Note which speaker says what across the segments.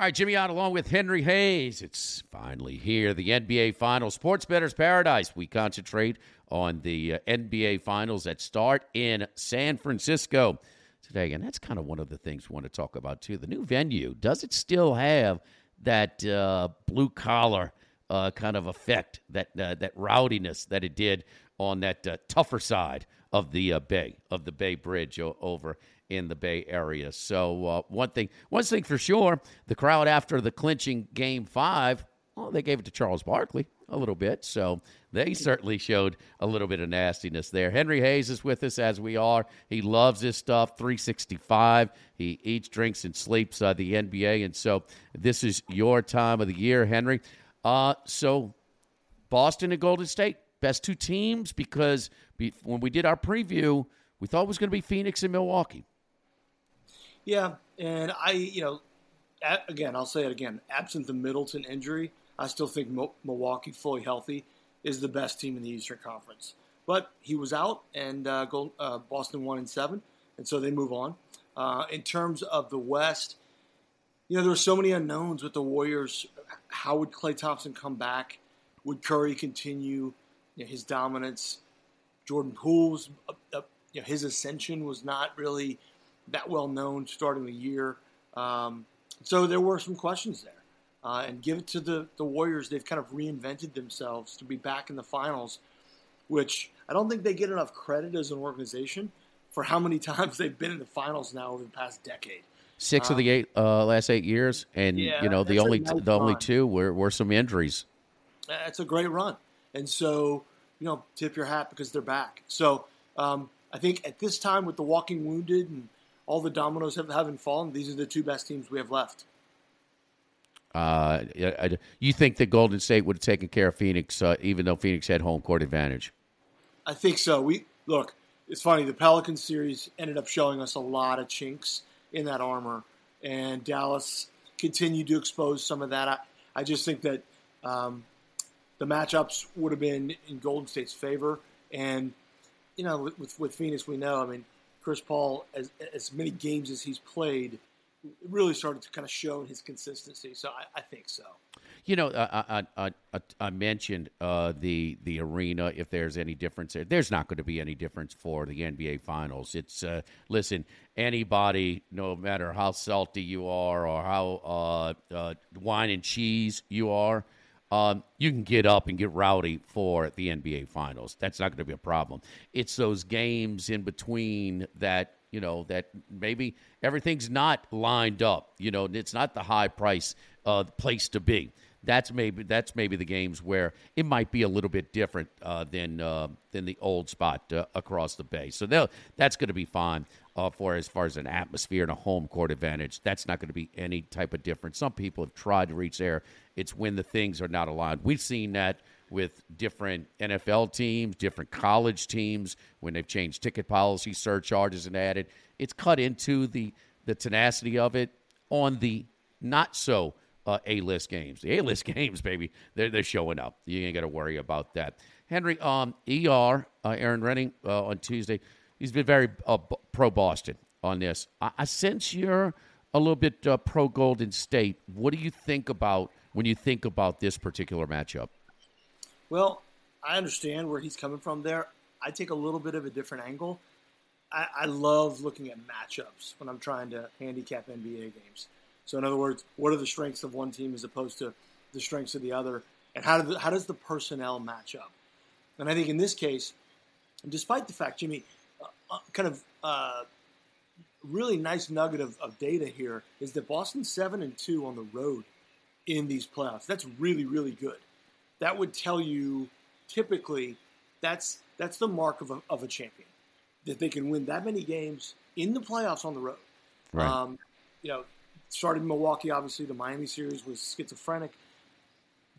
Speaker 1: All right, Jimmy Ott along with Henry Hays. It's finally here, the NBA Finals, Sports Bettor's Paradise. We concentrate on the uh, NBA Finals that start in San Francisco today, and that's kind of one of the things we want to talk about too. The new venue does it still have that uh, blue collar uh, kind of effect, that uh, that rowdiness that it did on that uh, tougher side of the uh, Bay of the Bay Bridge over in the Bay Area. So uh, one thing, one thing for sure, the crowd after the clinching Game Five, well, they gave it to Charles Barkley a little bit. So they certainly showed a little bit of nastiness there. Henry Hays is with us as we are. He loves this stuff. 365. He eats, drinks, and sleeps uh, the NBA, and so this is your time of the year, Henry. Uh, so Boston and Golden State, best two teams because when we did our preview, we thought it was going to be Phoenix and Milwaukee.
Speaker 2: Yeah, and I, you know, again, I'll say it again. Absent the Middleton injury, I still think Milwaukee, fully healthy, is the best team in the Eastern Conference. But he was out, and uh, uh, Boston won in seven, and so they move on. Uh, in terms of the West, you know, there were so many unknowns with the Warriors. How would Klay Thompson come back? Would Curry continue you know, his dominance? Jordan Poole's, uh, uh, you know, his ascension was not really that well known starting the year. Um, so there were some questions there. Uh, and give it to the, the Warriors. They've kind of reinvented themselves to be back in the finals, which I don't think they get enough credit as an organization for how many times they've been in the finals now over the past decade.
Speaker 1: Six um, of the um, eight uh, last eight years, and
Speaker 2: yeah,
Speaker 1: you know the only nice the only two were, were some injuries.
Speaker 2: That's a great run, and so you know tip your hat because they're back. So um, I think at this time with the walking wounded and all the dominoes have, haven't fallen. These are the two best teams we have left.
Speaker 1: Uh, you think that Golden State would have taken care of Phoenix, uh, even though Phoenix had home court advantage?
Speaker 2: I think so. We look. It's funny. The Pelicans series ended up showing us a lot of chinks in that armor, and Dallas continued to expose some of that. I, I just think that um, the matchups would have been in Golden State's favor, and you know, with, with Phoenix, we know. I mean, Chris Paul, as as many games as he's played, really started to kind of show his consistency. So I, I think so.
Speaker 1: You know, I I, I, I mentioned uh, the the arena. If there's any difference there, there's not going to be any difference for the NBA Finals. It's uh, listen, anybody, no matter how salty you are or how uh, uh wine and cheese you are, um, you can get up and get rowdy for the NBA Finals. That's not going to be a problem. It's those games in between that you know that maybe everything's not lined up. You know, it's not the high price uh, place to be. That's maybe that's maybe the games where it might be a little bit different uh, than uh, than the old spot uh, across the bay. So that's going to be fine uh, for as far as an atmosphere and a home court advantage. That's not going to be any type of difference. Some people have tried to reach there. It's when the things are not aligned. We've seen that with different NFL teams, different college teams when they've changed ticket policy, surcharges, and added. It's cut into the the tenacity of it on the not so uh, A list games. The A list games, baby, they're, they're showing up. You ain't got to worry about that. Henry, um, ER, uh, Erin Rynning uh, on Tuesday, he's been very uh, pro Boston on this. I, I, sense you're a little bit uh, pro Golden State. What do you think about when you think about this particular matchup?
Speaker 2: Well, I understand where he's coming from there. I take a little bit of a different angle. I, I love looking at matchups when I'm trying to handicap NBA games. So, in other words, what are the strengths of one team as opposed to the strengths of the other, and how, do the, how does the personnel match up? And I think in this case, despite the fact, Jimmy, uh, uh, kind of uh, really nice nugget of, of data here is that Boston's seven and two on the road in these playoffs. That's really, really good. That would tell you typically that's that's the mark of a, of a champion that they can win that many games in the playoffs on the road.
Speaker 1: Right.
Speaker 2: Um, you know, started in Milwaukee. Obviously, the Miami series was schizophrenic,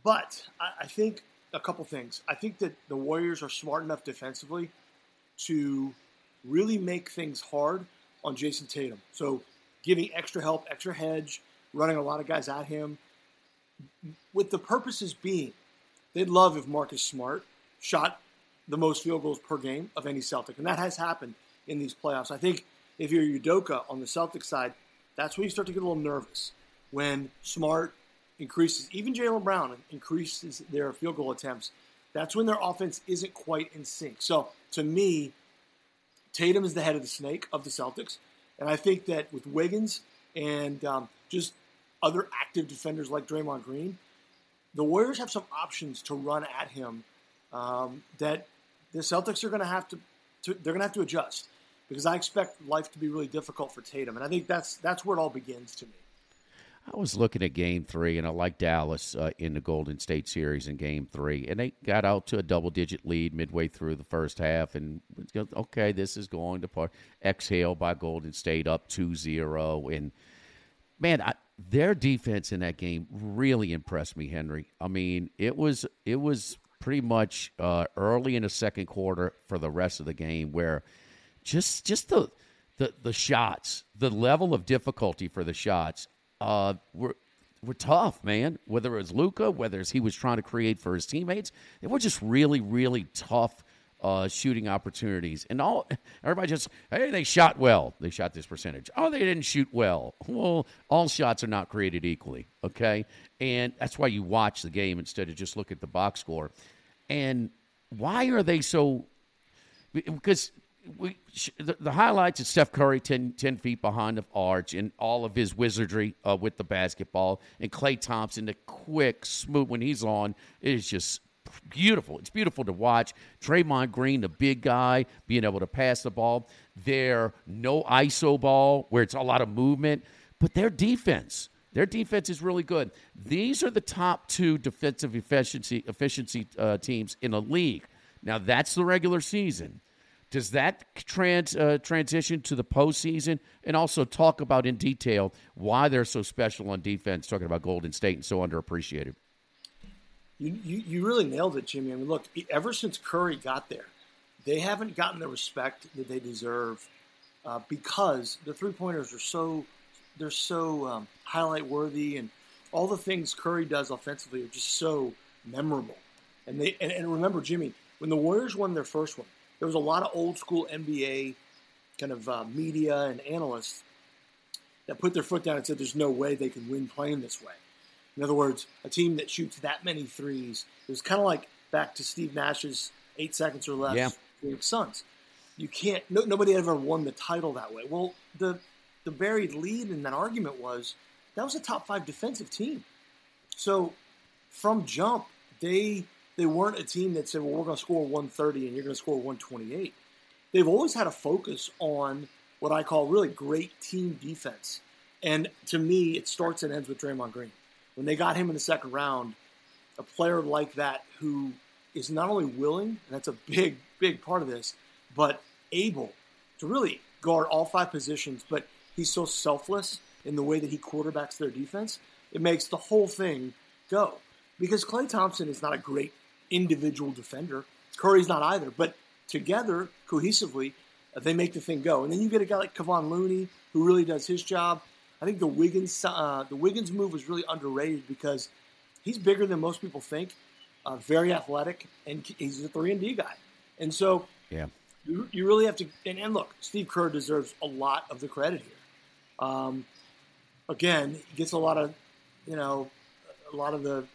Speaker 2: but I, I think a couple things. I think that the Warriors are smart enough defensively to really make things hard on Jayson Tatum. So giving extra help, extra hedge, running a lot of guys at him, with the purposes being, they'd love if Marcus Smart shot the most field goals per game of any Celtic, and that has happened in these playoffs. I think if you're Udoka on the Celtic side, that's when you start to get a little nervous when Smart increases, even Jaylen Brown increases their field goal attempts. That's when their offense isn't quite in sync. So to me, Tatum is the head of the snake of the Celtics, and I think that with Wiggins and um, just other active defenders like Draymond Green, the Warriors have some options to run at him um, that the Celtics are going to have to, to they're going to have to adjust because I expect life to be really difficult for Tatum, and I think that's that's where it all begins to me.
Speaker 1: I was looking at Game Three, and I like Dallas uh, in the Golden State series in Game Three, and they got out to a double-digit lead midway through the first half, and okay, this is going to part. Exhale by Golden State up 2-0. and man, I, their defense in that game really impressed me, Henry. I mean, it was it was pretty much uh, early in the second quarter for the rest of the game where just just the the the shots, the level of difficulty for the shots uh, were were tough, man. Whether it was Luka, whether he was trying to create for his teammates, they were just really, really tough uh, shooting opportunities. And all everybody just hey, they shot well. They shot this percentage. Oh, they didn't shoot well. Well, all shots are not created equally. Okay, and that's why you watch the game instead of just look at the box score. And why are they so? Because we, the, the, highlights is Steph Curry 10, 10, feet behind the arch and all of his wizardry uh, with the basketball, and Klay Thompson, the quick, smooth when he's on, it is just beautiful. It's beautiful to watch. Draymond Green, the big guy, being able to pass the ball. Their no ISO ball, where it's a lot of movement, but their defense. Their defense is really good. These are the top two defensive efficiency efficiency uh, teams in the league. Now that's the regular season. Does that trans, uh, transition to the postseason? And also talk about in detail why they're so special on defense, talking about Golden State and so underappreciated.
Speaker 2: You, you, you really nailed it, Jimmy. I mean, look, ever since Curry got there, they haven't gotten the respect that they deserve uh, because the three pointers are so they're so um, highlight worthy, and all the things Curry does offensively are just so memorable. And they and, and remember, Jimmy, when the Warriors won their first one, there was a lot of old school NBA kind of uh, media and analysts that put their foot down and said there's no way they can win playing this way. In other words, a team that shoots that many threes, it was kind of like back to Steve Nash's eight seconds or less
Speaker 1: yeah.
Speaker 2: Phoenix Suns. You can't. No, nobody ever won the title that way. Well, the the buried lead in that argument was that was a top five defensive team. So from jump, they they weren't a team that said, well, we're going to score 130 and you're going to score 128. They've always had a focus on what I call really great team defense. And to me, it starts and ends with Draymond Green. When they got him in the second round, a player like that who is not only willing, and that's a big, big part of this, but able to really guard all five positions, but he's so selfless in the way that he quarterbacks their defense, it makes the whole thing go. Because Klay Thompson is not a great individual defender. Curry's not either, but together, cohesively, uh, they make the thing go. And then you get a guy like Kevon Looney who really does his job. I think the Wiggins uh, the Wiggins move was really underrated because he's bigger than most people think, uh, very athletic, and he's a three and D guy. And so,
Speaker 1: yeah,
Speaker 2: you, you really have to. And, and, look, Steve Kerr deserves a lot of the credit here. Um, again, he gets a lot of, you know, a lot of the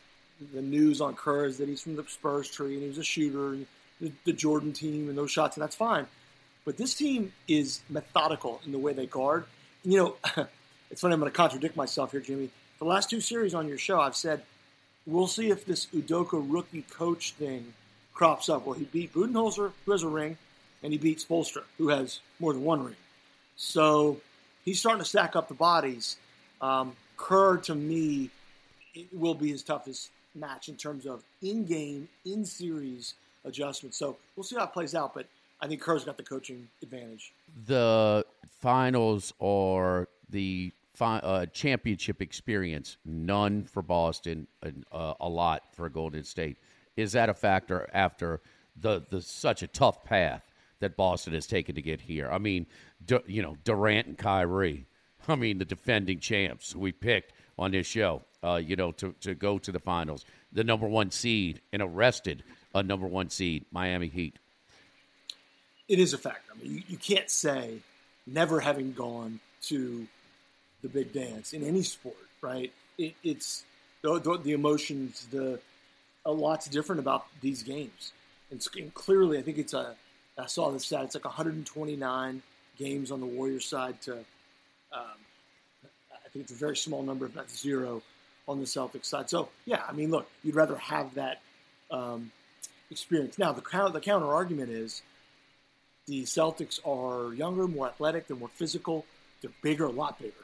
Speaker 2: the news on Kerr is that he's from the Spurs tree and he was a shooter, and the, the Jordan team and those shots, and that's fine. But this team is methodical in the way they guard. And, you know, it's funny. I'm going to contradict myself here, Jimmy. The last two series on your show, I've said we'll see if this Udoka rookie coach thing crops up. Well, he beat Budenholzer, who has a ring, and he beat Spoelstra, who has more than one ring. So he's starting to stack up the bodies. Um, Kerr, to me, will be his toughest match in terms of in-game, in-series adjustments. So we'll see how it plays out, but I think Kerr's got the coaching advantage.
Speaker 1: The finals are the fi- uh, championship experience. None for Boston, uh, a lot for Golden State. Is that a factor after the, the such a tough path that Boston has taken to get here? I mean, du- you know, Durant and Kyrie. I mean, the defending champs we picked on this show. Uh, you know, to, to go to the finals, the number one seed and arrested a number one seed, Miami Heat.
Speaker 2: It is a fact. I mean, you, you can't say never having gone to the big dance in any sport, right? It, it's the, the, the, emotions, the a lot's different about these games. And, and, clearly, I think it's a. I saw the stat. It's like 129 games on the Warriors side to. Um, I think it's a very small number, not zero, on the Celtics side. So yeah, I mean, look, you'd rather have that um, experience. Now, the the counter argument is the Celtics are younger, more athletic, they're more physical, they're bigger, a lot bigger.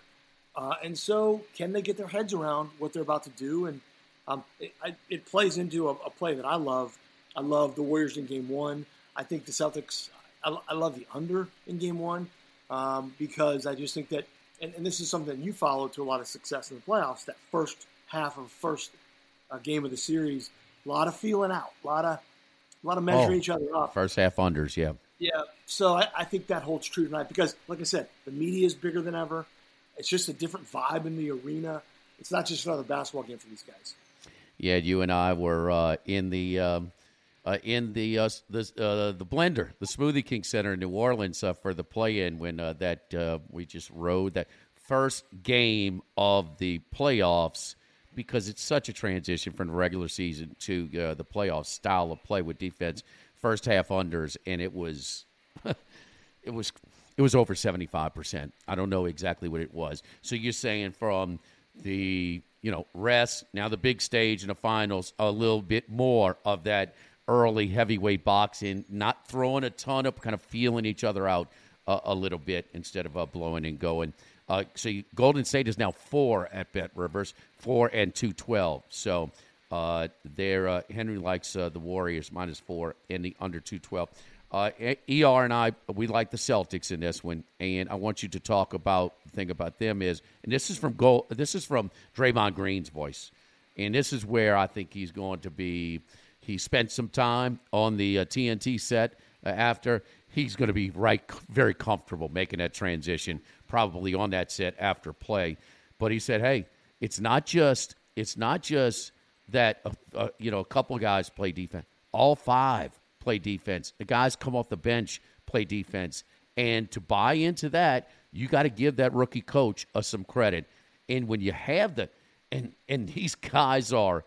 Speaker 2: Uh, and so, can they get their heads around what they're about to do? And um, it, I, it, plays into a, a, play that I love. I love the Warriors in Game One. I think the Celtics. I, I love the under in Game One um, because I just think that, and, and, this is something you follow to a lot of success in the playoffs. That first half of first uh, game of the series, a lot of feeling out, a lot of, a lot of measuring oh, each other up.
Speaker 1: First half unders, yeah.
Speaker 2: Yeah, so I, I think that holds true tonight because, like I said, the media is bigger than ever. It's just a different vibe in the arena. It's not just another basketball game for these guys.
Speaker 1: Yeah, you and I were uh, in the um, uh, in the uh, the uh, the blender, the Smoothie King Center in New Orleans uh, for the play-in when uh, that we just rode that first game of the playoffs because it's such a transition from the regular season to the playoff style of play with defense first half unders, and it was it was it was over seventy five percent. I don't know exactly what it was. So you're saying from the you know rest now the big stage in the finals a little bit more of that early heavyweight boxing, not throwing a ton of kind of feeling each other out uh, a little bit instead of uh, blowing and going. Uh, so you, Golden State is now four at BetRivers, four and two twelve. So uh, there, uh, Henry likes uh, the Warriors minus four and the under two twelve. Uh, ER and I, we like the Celtics in this one, and I want you to talk about the thing about them is, and this is from. This is from Draymond Green's voice, and this is where I think he's going to be. He spent some time on the uh, TNT set uh, after. He's going to be right, very comfortable making that transition, probably on that set after play. But he said, "Hey, it's not just, it's not just." that you know a couple guys play defense. All five play defense. The guys come off the bench play defense, and to buy into that, you got to give that rookie coach uh, some credit. And when you have the and and these guys are.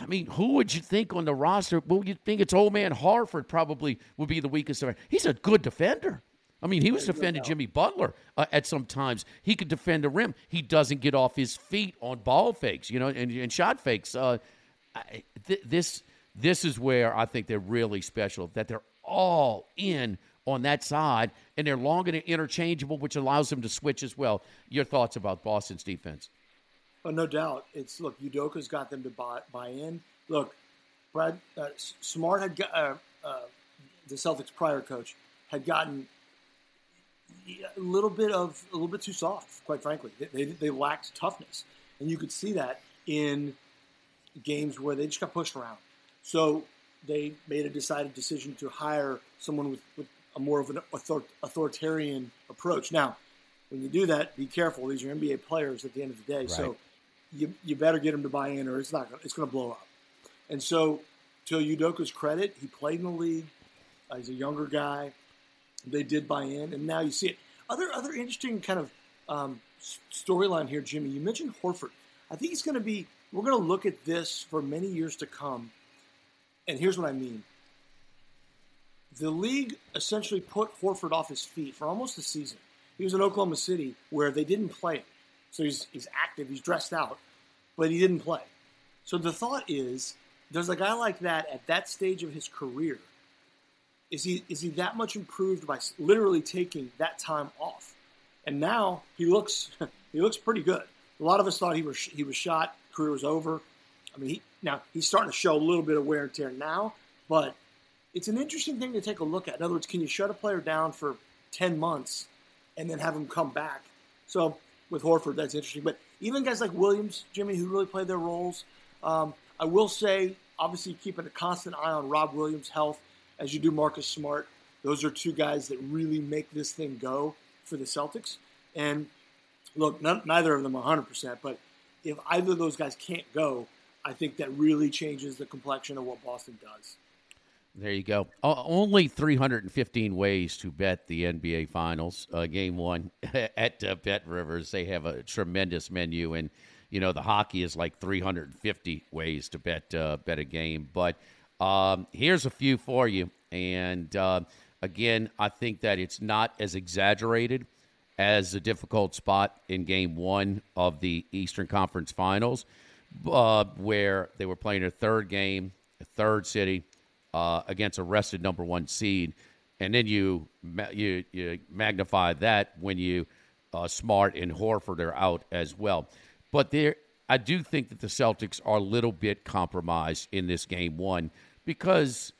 Speaker 1: I mean, who would you think on the roster? Well, you think it's old man Horford probably would be the weakest. He's a good defender. I mean, he was defending Jimmy Butler uh, at some times. He could defend a rim. He doesn't get off his feet on ball fakes, you know, and, and shot fakes. Uh, th- this this is where I think they're really special. That they're all in on that side, and they're long and interchangeable, which allows them to switch as well. Your thoughts about Boston's defense?
Speaker 2: Oh, no doubt. It's look, Udoka's got them to buy, buy in. Look, Brad uh, Smart had got, uh, uh, the Celtics' prior coach had gotten a little bit of a little bit too soft, quite frankly. They, they, they, lacked toughness, and you could see that in games where they just got pushed around. So they made a decided decision to hire someone with, with a more of an author, authoritarian approach. Now, when you do that, be careful. These are NBA players at the end of the day, right. so you, you better get them to buy in, or it's not it's going to blow up. And so, to Udoka's credit, he played in the league. Uh, he's a younger guy they did buy in, and now you see it. Other other interesting kind of um, storyline here, Jimmy. You mentioned Horford. I think he's going to be. We're going to look at this for many years to come. And here's what I mean. The league essentially put Horford off his feet for almost a season. He was in Oklahoma City where they didn't play him. So he's, he's active, he's dressed out, but he didn't play. So the thought is there's a guy like that at that stage of his career is he is he that much improved by literally taking that time off? and now he looks he looks pretty good. A lot of us thought he was he was shot, career was over. I mean, he, now he's starting to show a little bit of wear and tear now, but it's an interesting thing to take a look at. In other words, can you shut a player down for ten months and then have him come back? So with Horford, that's interesting. But even guys like Williams, Jimmy, who really play their roles, um, I will say, obviously, keeping a constant eye on Rob Williams' health as you do Marcus Smart. Those are two guys that really make this thing go for the Celtics. And look, none, neither of them 100%, but if either of those guys can't go, I think that really changes the complexion of what Boston does.
Speaker 1: There you go. Only 315 ways to bet the NBA Finals, uh, Game One at uh, BetRivers. They have a tremendous menu, and you know the hockey is like 350 ways to bet uh, bet a game. But um, here's a few for you, and uh, again, I think that it's not as exaggerated as a difficult spot in Game One of the Eastern Conference Finals, uh, where they were playing a third game, a third city uh, against a rested number one seed, and then you you, you magnify that when you uh, Smart and Horford are out as well. But there, I do think that the Celtics are a little bit compromised in this game one because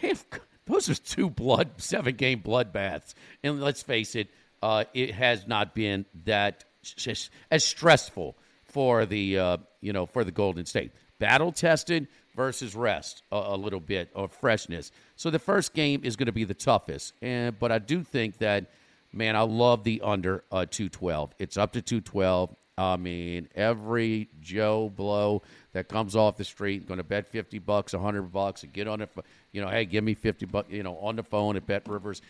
Speaker 1: have, those are two blood seven game bloodbaths, and let's face it, uh, it has not been that as stressful for the uh, you know for the Golden State. Battle tested versus rest a, a, little bit of freshness. So the first game is going to be the toughest, and but I do think that man, I love the under uh, 212. It's up to 212. I mean, every Joe Blow that comes off the street going to bet 50 bucks, 100 bucks, and get on it. You know, hey, give me 50 bucks. You know, on the phone at BetRivers.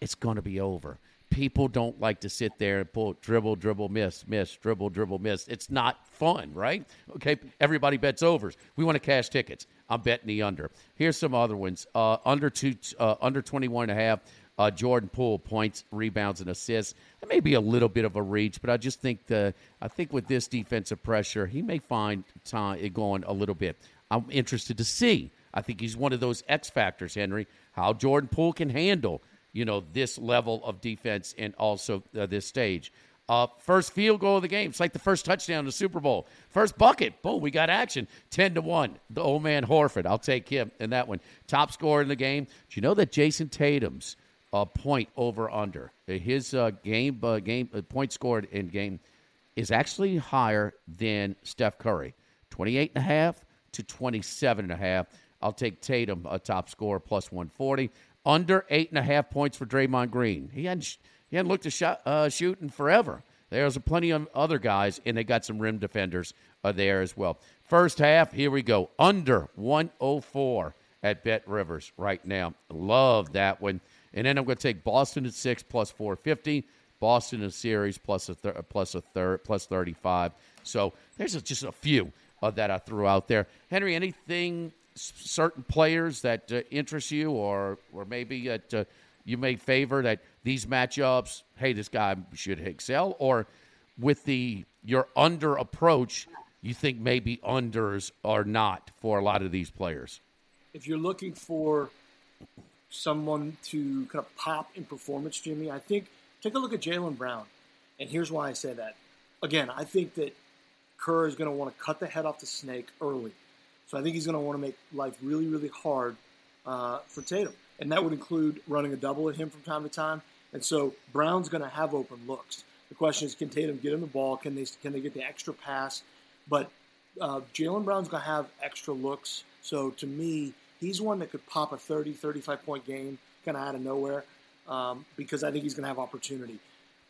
Speaker 1: It's going to be over people don't like to sit there and pull dribble, dribble, miss, miss, dribble, dribble, miss. It's not fun, right? Okay, everybody bets overs. We want to cash tickets. I'm betting the under. Here's some other ones. Uh, under two, uh, under 21 and a half. Uh, Jordan Poole points, rebounds, and assists. That may be a little bit of a reach, but I just think the I think with this defensive pressure, he may find time it going a little bit. I'm interested to see. I think he's one of those X factors, Henry. How Jordan Poole can handle you know, this level of defense and also uh, this stage. Uh, first field goal of the game. It's like the first touchdown in the Super Bowl. First bucket. Boom, we got action. 10 to 1. The old man Horford. I'll take him in that one. Top scorer in the game. Do you know that Jayson Tatum's uh, point over under, his uh, game, uh, game uh, point scored in game, is actually higher than Steph Curry. 28 and a half to 27 and a half. I'll take Tatum, a top scorer, plus 140 under eight and a half points for Draymond Green. He hadn't he hadn't looked to shot, uh, shooting forever. There's plenty of other guys, and they got some rim defenders uh, there as well. First half, here we go. Under 104 at BetRivers right now. Love that one. And then I'm going to take Boston at six plus 450. Boston in series plus a thir- plus a third plus 35. So there's a, just a few uh, that I threw out there. Henry, anything certain players that uh, interest you, or or maybe that uh, you may favor that these matchups? Hey, this guy should excel, or with the your under approach, you think maybe unders are not for a lot of these players.
Speaker 2: If you're looking for someone to kind of pop in performance, Jimmy, I think take a look at Jaylen Brown, and here's why I say that. Again, I think that Kerr is going to want to cut the head off the snake early. So I think he's going to want to make life really, really hard uh, for Tatum. And that would include running a double at him from time to time. And so Brown's going to have open looks. The question is, can Tatum get him the ball? Can they can they get the extra pass? But uh, Jaylen Brown's going to have extra looks. So to me, he's one that could pop a 30, 35 point game kind of out of nowhere um, because I think he's going to have opportunity.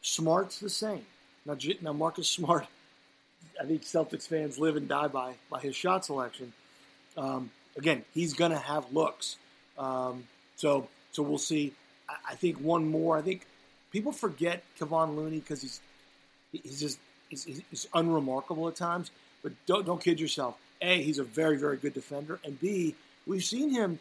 Speaker 2: Smart's the same. Now, now Marcus Smart, I think Celtics fans live and die by by his shot selection. Um, again, he's going to have looks. Um, so, so we'll see. I, I, think one more. I think people forget Kevon Looney because he's he's just he's, he's, unremarkable at times. But don't don't kid yourself. A, he's a very very good defender, and B, we've seen him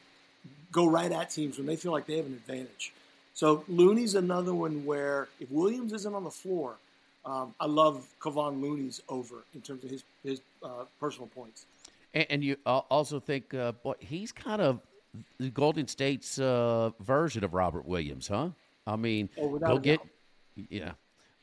Speaker 2: go right at teams when they feel like they have an advantage. So Looney's another one where if Williams isn't on the floor, um, I love Kevon Looney's over in terms of his his uh, personal points.
Speaker 1: And, and you also think, uh, boy, he's kind of the Golden State's uh, version of Robert Williams, huh? I mean,
Speaker 2: oh,
Speaker 1: go get, yeah.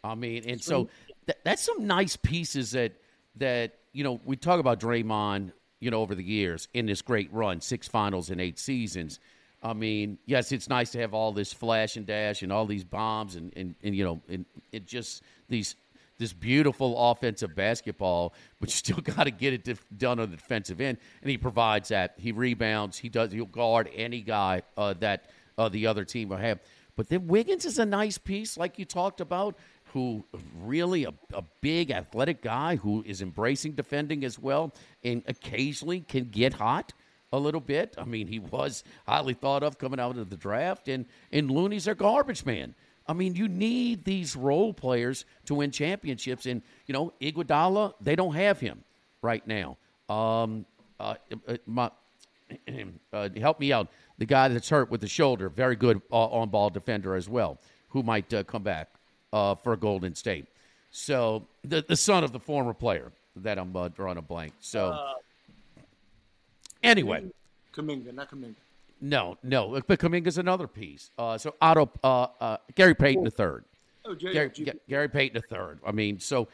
Speaker 1: I mean, and so th- that's some nice pieces that that you know we talk about Draymond, you know, over the years in this great run, six finals in eight seasons. I mean, yes, it's nice to have all this flash and dash and all these bombs and and, and you know, and it just these this beautiful offensive basketball, but you still got to get it done on the defensive end. And he provides that. He rebounds. He does. He'll guard any guy uh, that uh, the other team will have. But then Wiggins is a nice piece, like you talked about, who really a, a big athletic guy who is embracing defending as well, and occasionally can get hot a little bit. I mean, he was highly thought of coming out of the draft, and and Looney's a garbage man. I mean, you need these role players to win championships, and you know, Iguodala, they don't have him right now. Um, uh, uh, my, uh, help me out. The guy that's hurt with the shoulder, very good uh, on ball defender as well, who might uh, come back uh, for Golden State. So the the son of the former player that I'm uh, drawing a blank. So anyway,
Speaker 2: Kuminga, not Kuminga.
Speaker 1: No, no, but Kuminga's another piece. Uh, so Otto, uh, uh, Gary Payton the third.
Speaker 2: Oh, Jerry,
Speaker 1: Gary,
Speaker 2: G-
Speaker 1: Gary Payton the third. I mean, so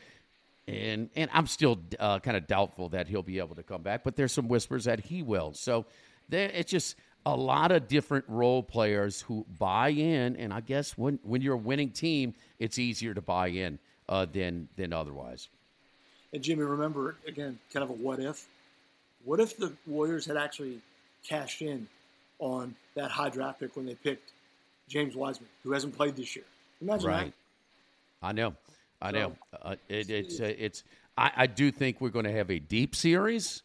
Speaker 1: and and I'm still uh, kind of doubtful that he'll be able to come back, but there's some whispers that he will. So there, it's just a lot of different role players who buy in, and I guess when when you're a winning team, it's easier to buy in uh, than than otherwise.
Speaker 2: And Jimmy, remember again, kind of a what if? What if the Warriors had actually cashed in on that high draft pick when they picked James Wiseman, who hasn't played this year? Imagine
Speaker 1: Right. I know. I know. Uh, it, it's uh, it's. I, I do think we're going to have a deep series.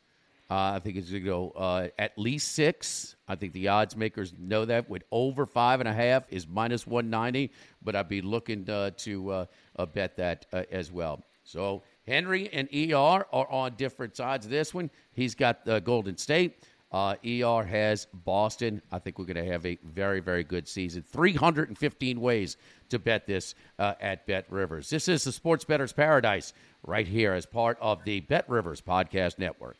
Speaker 1: Uh, I think it's going to go uh, at least six. I think the odds makers know that. With over five and a half is minus one ninety, but I'd be looking uh, to uh, uh, bet that uh, as well. So Henry and ER are on different sides of this one. He's got Golden State. Uh, ER has Boston. I think we're going to have a very, very good season. 315 ways to bet this uh, at BetRivers. This is the Sports Bettor's Paradise right here as part of the BetRivers Podcast Network.